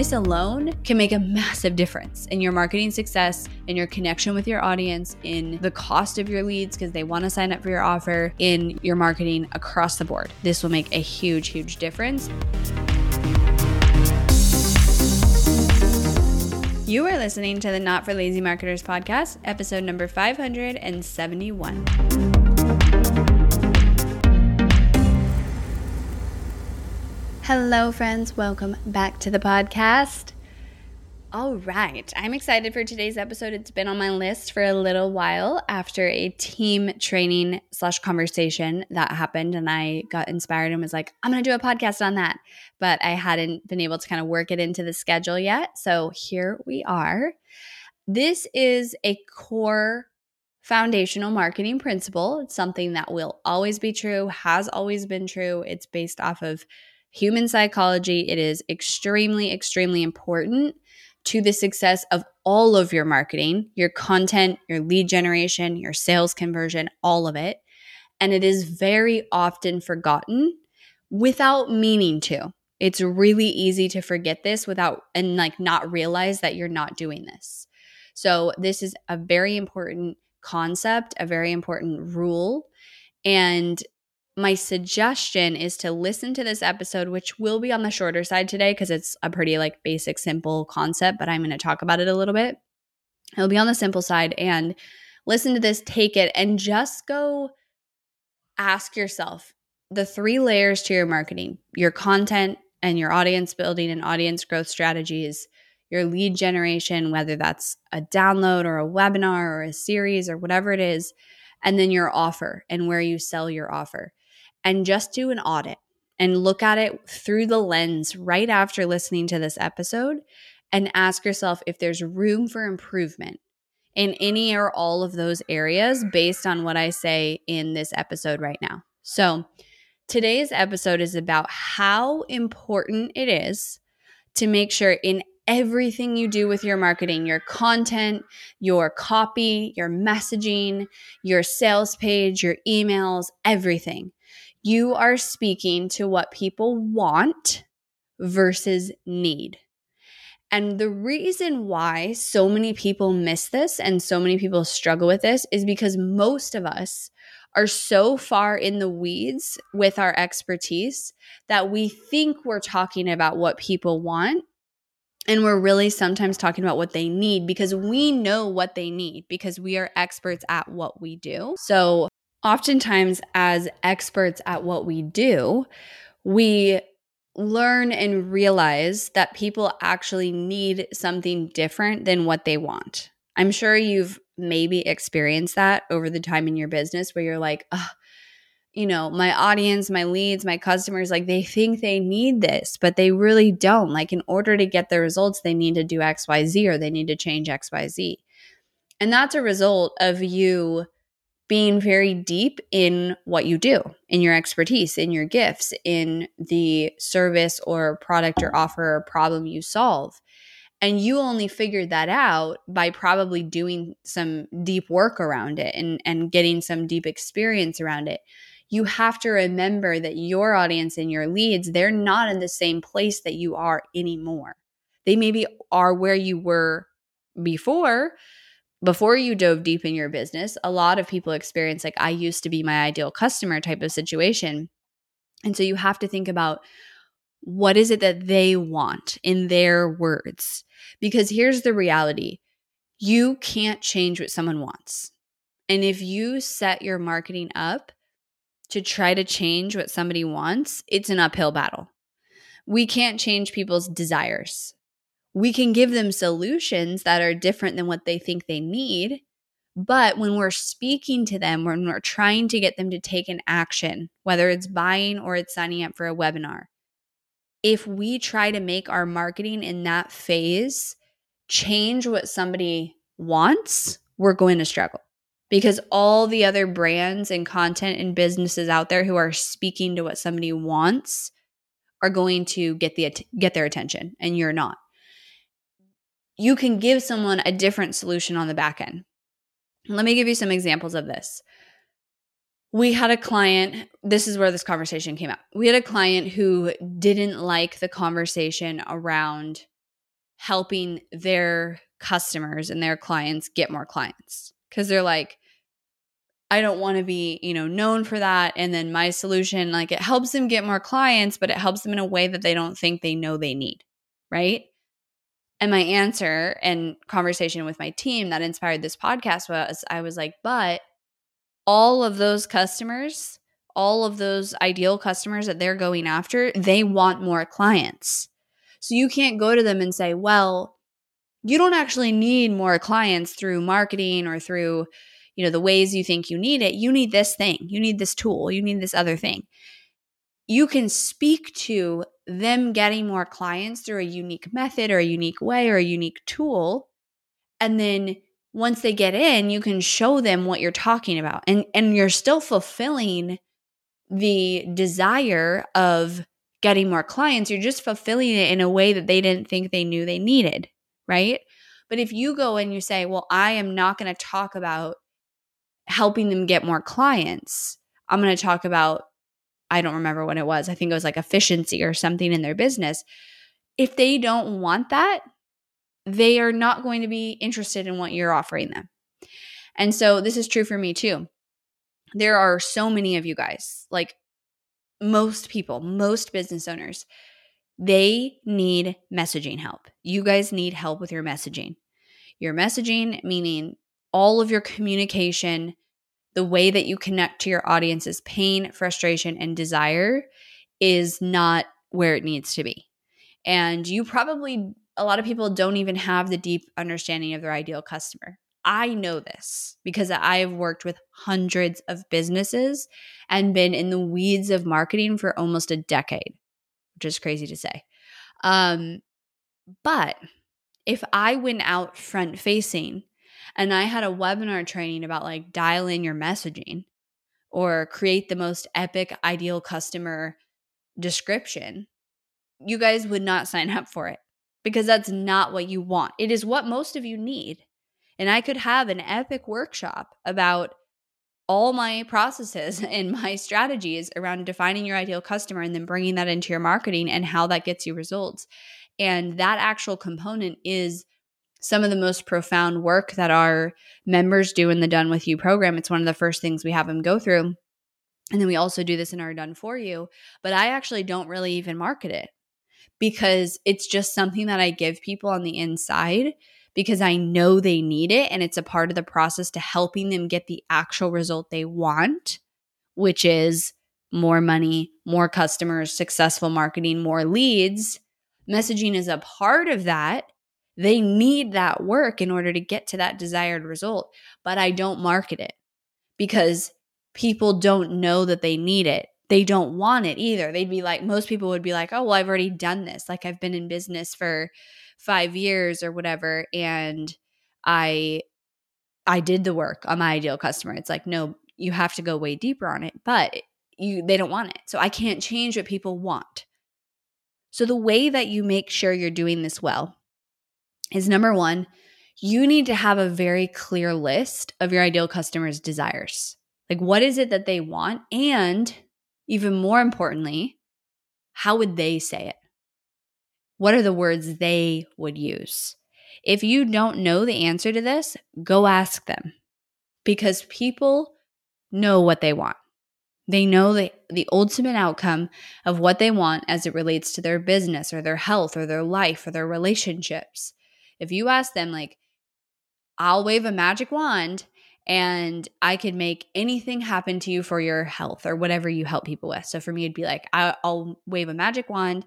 This alone can make a massive difference in your marketing success, in your connection with your audience, in the cost of your leads because they want to sign up for your offer, in your marketing across the board. This will make a huge, huge difference. You are listening to the Not for Lazy Marketers podcast, episode number 571. Hello, friends. Welcome back to the podcast. All right. I'm excited for today's episode. It's been on my list for a little while after a team training slash conversation that happened. And I got inspired and was like, I'm going to do a podcast on that. But I hadn't been able to kind of work it into the schedule yet. So here we are. This is a core foundational marketing principle. It's something that will always be true, has always been true. It's based off of human psychology, it is extremely, extremely important to the success of all of your marketing, your content, your lead generation, your sales conversion, all of it. And it is very often forgotten without meaning to. It's really easy to forget this without and like not realize that you're not doing this. So, this is a very important concept, a very important rule. And my suggestion is to listen to this episode, which will be on the shorter side today because it's a pretty like basic, simple concept, but I'm going to talk about it a little bit. It'll be on the simple side and listen to this, take it, and just go ask yourself the three layers to your marketing your content and your audience building and audience growth strategies, your lead generation, whether that's a download or a webinar or a series or whatever it is, and then your offer and where you sell your offer and just do an audit and look at it through the lens right after listening to this episode and ask yourself if there's room for improvement in any or all of those areas based on what I say in this episode right now. So, today's episode is about how important it is to make sure in everything you do with your marketing, your content, your copy, your messaging, your sales page, your emails, everything you are speaking to what people want versus need. And the reason why so many people miss this and so many people struggle with this is because most of us are so far in the weeds with our expertise that we think we're talking about what people want. And we're really sometimes talking about what they need because we know what they need because we are experts at what we do. So, oftentimes, as experts at what we do, we learn and realize that people actually need something different than what they want. I'm sure you've maybe experienced that over the time in your business where you're like, you know, my audience, my leads, my customers, like they think they need this, but they really don't. Like, in order to get the results, they need to do XYZ or they need to change XYZ. And that's a result of you being very deep in what you do, in your expertise, in your gifts, in the service or product or offer or problem you solve. And you only figured that out by probably doing some deep work around it and, and getting some deep experience around it. You have to remember that your audience and your leads, they're not in the same place that you are anymore. They maybe are where you were before, before you dove deep in your business, a lot of people experience like, I used to be my ideal customer type of situation. And so you have to think about what is it that they want in their words? Because here's the reality you can't change what someone wants. And if you set your marketing up to try to change what somebody wants, it's an uphill battle. We can't change people's desires we can give them solutions that are different than what they think they need. But when we're speaking to them, when we're trying to get them to take an action, whether it's buying or it's signing up for a webinar, if we try to make our marketing in that phase change what somebody wants, we're going to struggle because all the other brands and content and businesses out there who are speaking to what somebody wants are going to get the get their attention and you're not you can give someone a different solution on the back end. Let me give you some examples of this. We had a client, this is where this conversation came up. We had a client who didn't like the conversation around helping their customers and their clients get more clients because they're like, I don't want to be, you know, known for that. And then my solution, like it helps them get more clients, but it helps them in a way that they don't think they know they need. Right. And my answer and conversation with my team that inspired this podcast was I was like, but all of those customers, all of those ideal customers that they're going after, they want more clients. So you can't go to them and say, well, you don't actually need more clients through marketing or through you know the ways you think you need it. You need this thing. You need this tool. You need this other thing you can speak to them getting more clients through a unique method or a unique way or a unique tool. And then once they get in you can show them what you're talking about. And and you're still fulfilling the desire of getting more clients. You're just fulfilling it in a way that they didn't think they knew they needed right? But if you go and you say well i am not going to talk about helping them get more clients. I'm going to talk about I don't remember what it was. I think it was like efficiency or something in their business. If they don't want that, they are not going to be interested in what you're offering them. And so this is true for me too. There are so many of you guys, like most people, most business owners, they need messaging help. You guys need help with your messaging. Your messaging, meaning all of your communication the way that you connect to your audience's pain, frustration, and desire is not where it needs to be. And you probably, a lot of people don't even have the deep understanding of their ideal customer. I know this because I have worked with hundreds of businesses and been in the weeds of marketing for almost a decade, which is crazy to say. Um, but if I went out front facing and I had a webinar training about like dial in your messaging or create the most epic ideal customer description, you guys would not sign up for it because that's not what you want. It is what most of you need. And I could have an epic workshop about all my processes and my strategies around defining your ideal customer and then bringing that into your marketing and how that gets you results. And that actual component is some of the most profound work that our members do in the Done With You program. It's one of the first things we have them go through. And then we also do this in our Done For You. But I actually don't really even market it because it's just something that I give people on the inside because I know they need it. And it's a part of the process to helping them get the actual result they want, which is more money, more customers, successful marketing, more leads. Messaging is a part of that they need that work in order to get to that desired result, but I don't market it because people don't know that they need it. They don't want it either. They'd be like, most people would be like, oh, well, I've already done this. Like, I've been in business for five years or whatever. And I, I did the work on my ideal customer. It's like, no, you have to go way deeper on it, but you, they don't want it. So I can't change what people want. So the way that you make sure you're doing this well is number one, you need to have a very clear list of your ideal customer's desires. Like, what is it that they want? And even more importantly, how would they say it? What are the words they would use? If you don't know the answer to this, go ask them because people know what they want. They know the, the ultimate outcome of what they want as it relates to their business or their health or their life or their relationships. If you ask them, like, I'll wave a magic wand and I could make anything happen to you for your health or whatever you help people with. So for me, it'd be like, I'll wave a magic wand.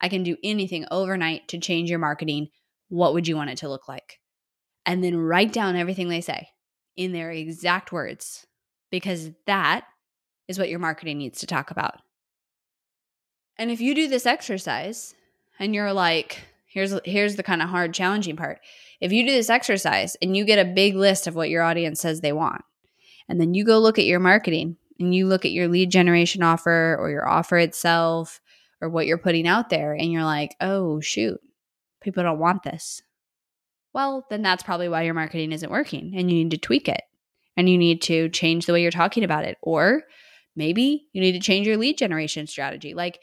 I can do anything overnight to change your marketing. What would you want it to look like? And then write down everything they say in their exact words, because that is what your marketing needs to talk about. And if you do this exercise and you're like, Here's here's the kind of hard challenging part. If you do this exercise and you get a big list of what your audience says they want, and then you go look at your marketing and you look at your lead generation offer or your offer itself or what you're putting out there and you're like, "Oh, shoot. People don't want this." Well, then that's probably why your marketing isn't working and you need to tweak it. And you need to change the way you're talking about it or maybe you need to change your lead generation strategy. Like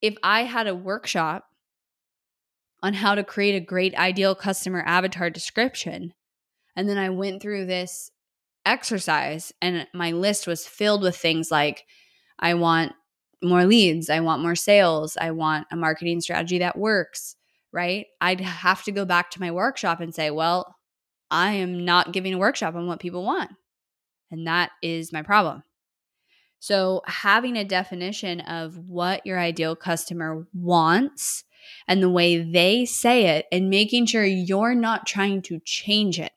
if I had a workshop on how to create a great ideal customer avatar description. And then I went through this exercise and my list was filled with things like I want more leads, I want more sales, I want a marketing strategy that works, right? I'd have to go back to my workshop and say, well, I am not giving a workshop on what people want. And that is my problem. So, having a definition of what your ideal customer wants and the way they say it, and making sure you're not trying to change it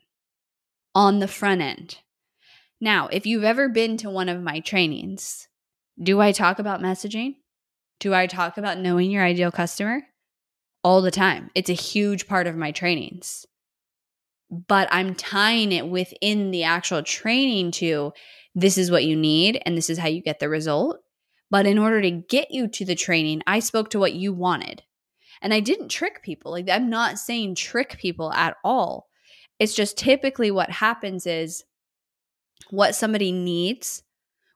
on the front end. Now, if you've ever been to one of my trainings, do I talk about messaging? Do I talk about knowing your ideal customer? All the time. It's a huge part of my trainings. But I'm tying it within the actual training to this is what you need and this is how you get the result. But in order to get you to the training, I spoke to what you wanted. And I didn't trick people. Like, I'm not saying trick people at all. It's just typically what happens is what somebody needs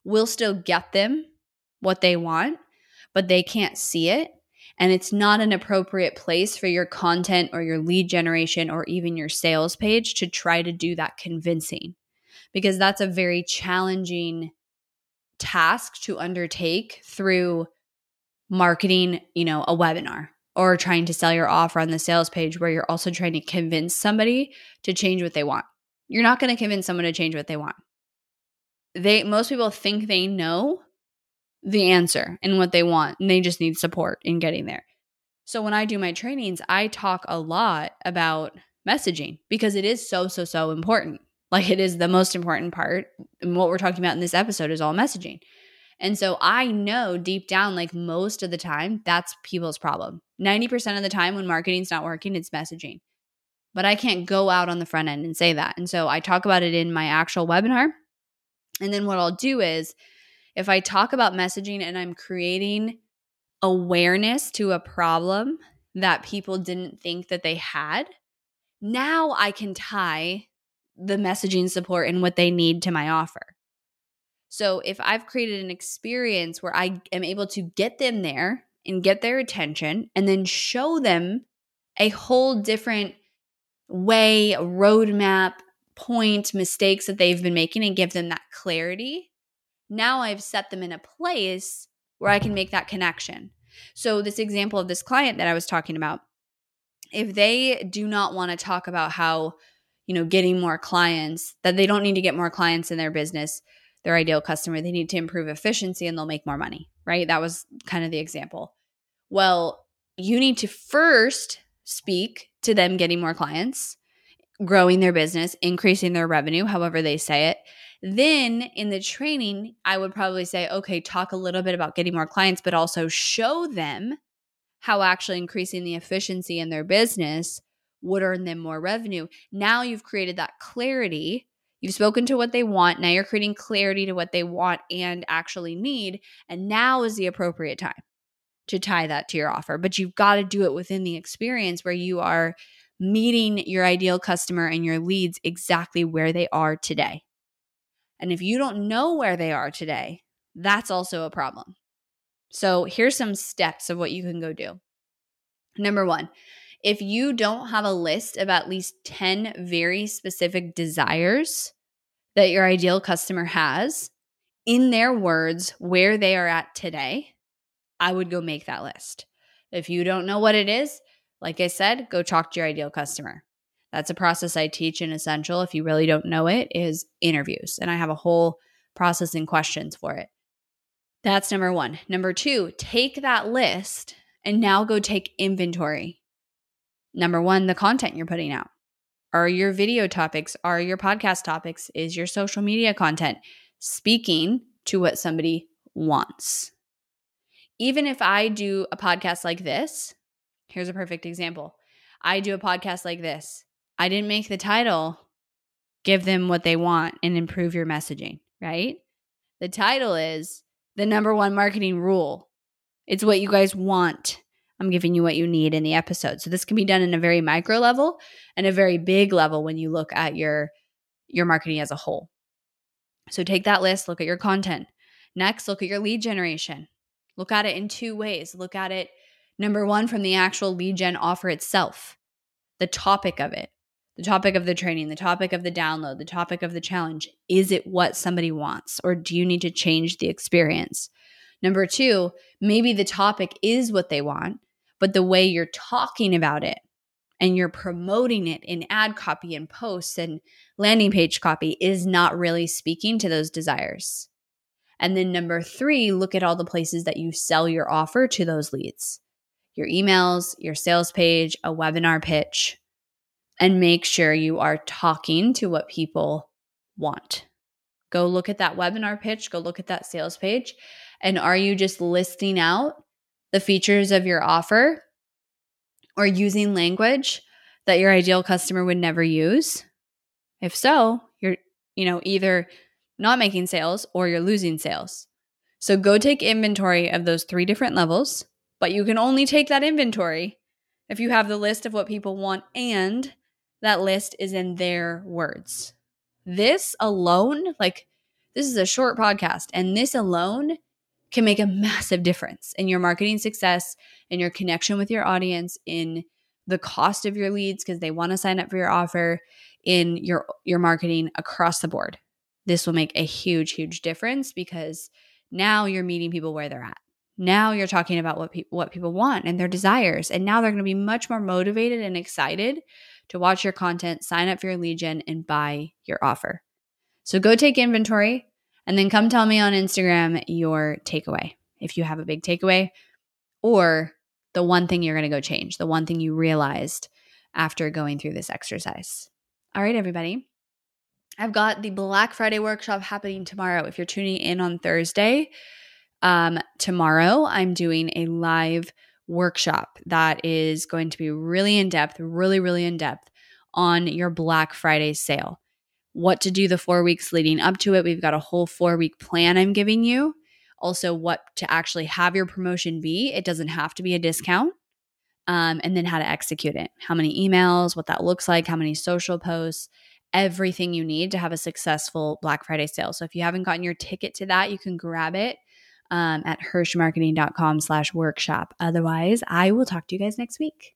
will still get them what they want, but they can't see it. And it's not an appropriate place for your content or your lead generation or even your sales page to try to do that convincing because that's a very challenging task to undertake through marketing, you know, a webinar or trying to sell your offer on the sales page where you're also trying to convince somebody to change what they want. You're not going to convince someone to change what they want. They most people think they know the answer and what they want, and they just need support in getting there. So when I do my trainings, I talk a lot about messaging because it is so, so, so important. Like it is the most important part. And what we're talking about in this episode is all messaging. And so I know deep down, like most of the time, that's people's problem. 90% of the time when marketing's not working, it's messaging. But I can't go out on the front end and say that. And so I talk about it in my actual webinar. And then what I'll do is if I talk about messaging and I'm creating awareness to a problem that people didn't think that they had, now I can tie the messaging support and what they need to my offer. So if I've created an experience where I am able to get them there and get their attention and then show them a whole different way, roadmap, point, mistakes that they've been making and give them that clarity, now I've set them in a place where I can make that connection. So, this example of this client that I was talking about, if they do not want to talk about how, you know, getting more clients, that they don't need to get more clients in their business, their ideal customer, they need to improve efficiency and they'll make more money, right? That was kind of the example. Well, you need to first speak to them getting more clients, growing their business, increasing their revenue, however they say it. Then in the training, I would probably say, okay, talk a little bit about getting more clients, but also show them how actually increasing the efficiency in their business would earn them more revenue. Now you've created that clarity. You've spoken to what they want. Now you're creating clarity to what they want and actually need. And now is the appropriate time to tie that to your offer. But you've got to do it within the experience where you are meeting your ideal customer and your leads exactly where they are today. And if you don't know where they are today, that's also a problem. So here's some steps of what you can go do. Number one, if you don't have a list of at least 10 very specific desires that your ideal customer has, in their words, where they are at today, I would go make that list. If you don't know what it is, like I said, go talk to your ideal customer. That's a process I teach in Essential. If you really don't know it, is interviews. And I have a whole process and questions for it. That's number one. Number two, take that list and now go take inventory. Number one, the content you're putting out. Are your video topics, are your podcast topics, is your social media content speaking to what somebody wants? Even if I do a podcast like this, here's a perfect example. I do a podcast like this. I didn't make the title give them what they want and improve your messaging, right? The title is the number one marketing rule. It's what you guys want. I'm giving you what you need in the episode. So this can be done in a very micro level and a very big level when you look at your your marketing as a whole. So take that list, look at your content. Next, look at your lead generation. Look at it in two ways. Look at it Number one, from the actual lead gen offer itself, the topic of it, the topic of the training, the topic of the download, the topic of the challenge. Is it what somebody wants, or do you need to change the experience? Number two, maybe the topic is what they want, but the way you're talking about it and you're promoting it in ad copy and posts and landing page copy is not really speaking to those desires. And then number three, look at all the places that you sell your offer to those leads your emails, your sales page, a webinar pitch, and make sure you are talking to what people want. Go look at that webinar pitch, go look at that sales page. And are you just listing out the features of your offer or using language that your ideal customer would never use? If so, you're, you know, either not making sales or you're losing sales. So go take inventory of those three different levels, but you can only take that inventory if you have the list of what people want and that list is in their words. This alone, like this is a short podcast, and this alone can make a massive difference in your marketing success, in your connection with your audience, in the cost of your leads because they want to sign up for your offer, in your your marketing across the board. This will make a huge huge difference because now you're meeting people where they're at. Now you're talking about what people what people want and their desires and now they're going to be much more motivated and excited to watch your content, sign up for your lead gen and buy your offer. So go take inventory and then come tell me on Instagram your takeaway. If you have a big takeaway or the one thing you're going to go change, the one thing you realized after going through this exercise. All right, everybody. I've got the Black Friday workshop happening tomorrow. If you're tuning in on Thursday, um, tomorrow I'm doing a live workshop that is going to be really in depth, really, really in depth on your Black Friday sale. What to do the four weeks leading up to it. We've got a whole four week plan I'm giving you. Also, what to actually have your promotion be. It doesn't have to be a discount um, and then how to execute it. How many emails, what that looks like, how many social posts, everything you need to have a successful Black Friday sale. So if you haven't gotten your ticket to that, you can grab it um, at hirschmarketing.com slash workshop. Otherwise, I will talk to you guys next week.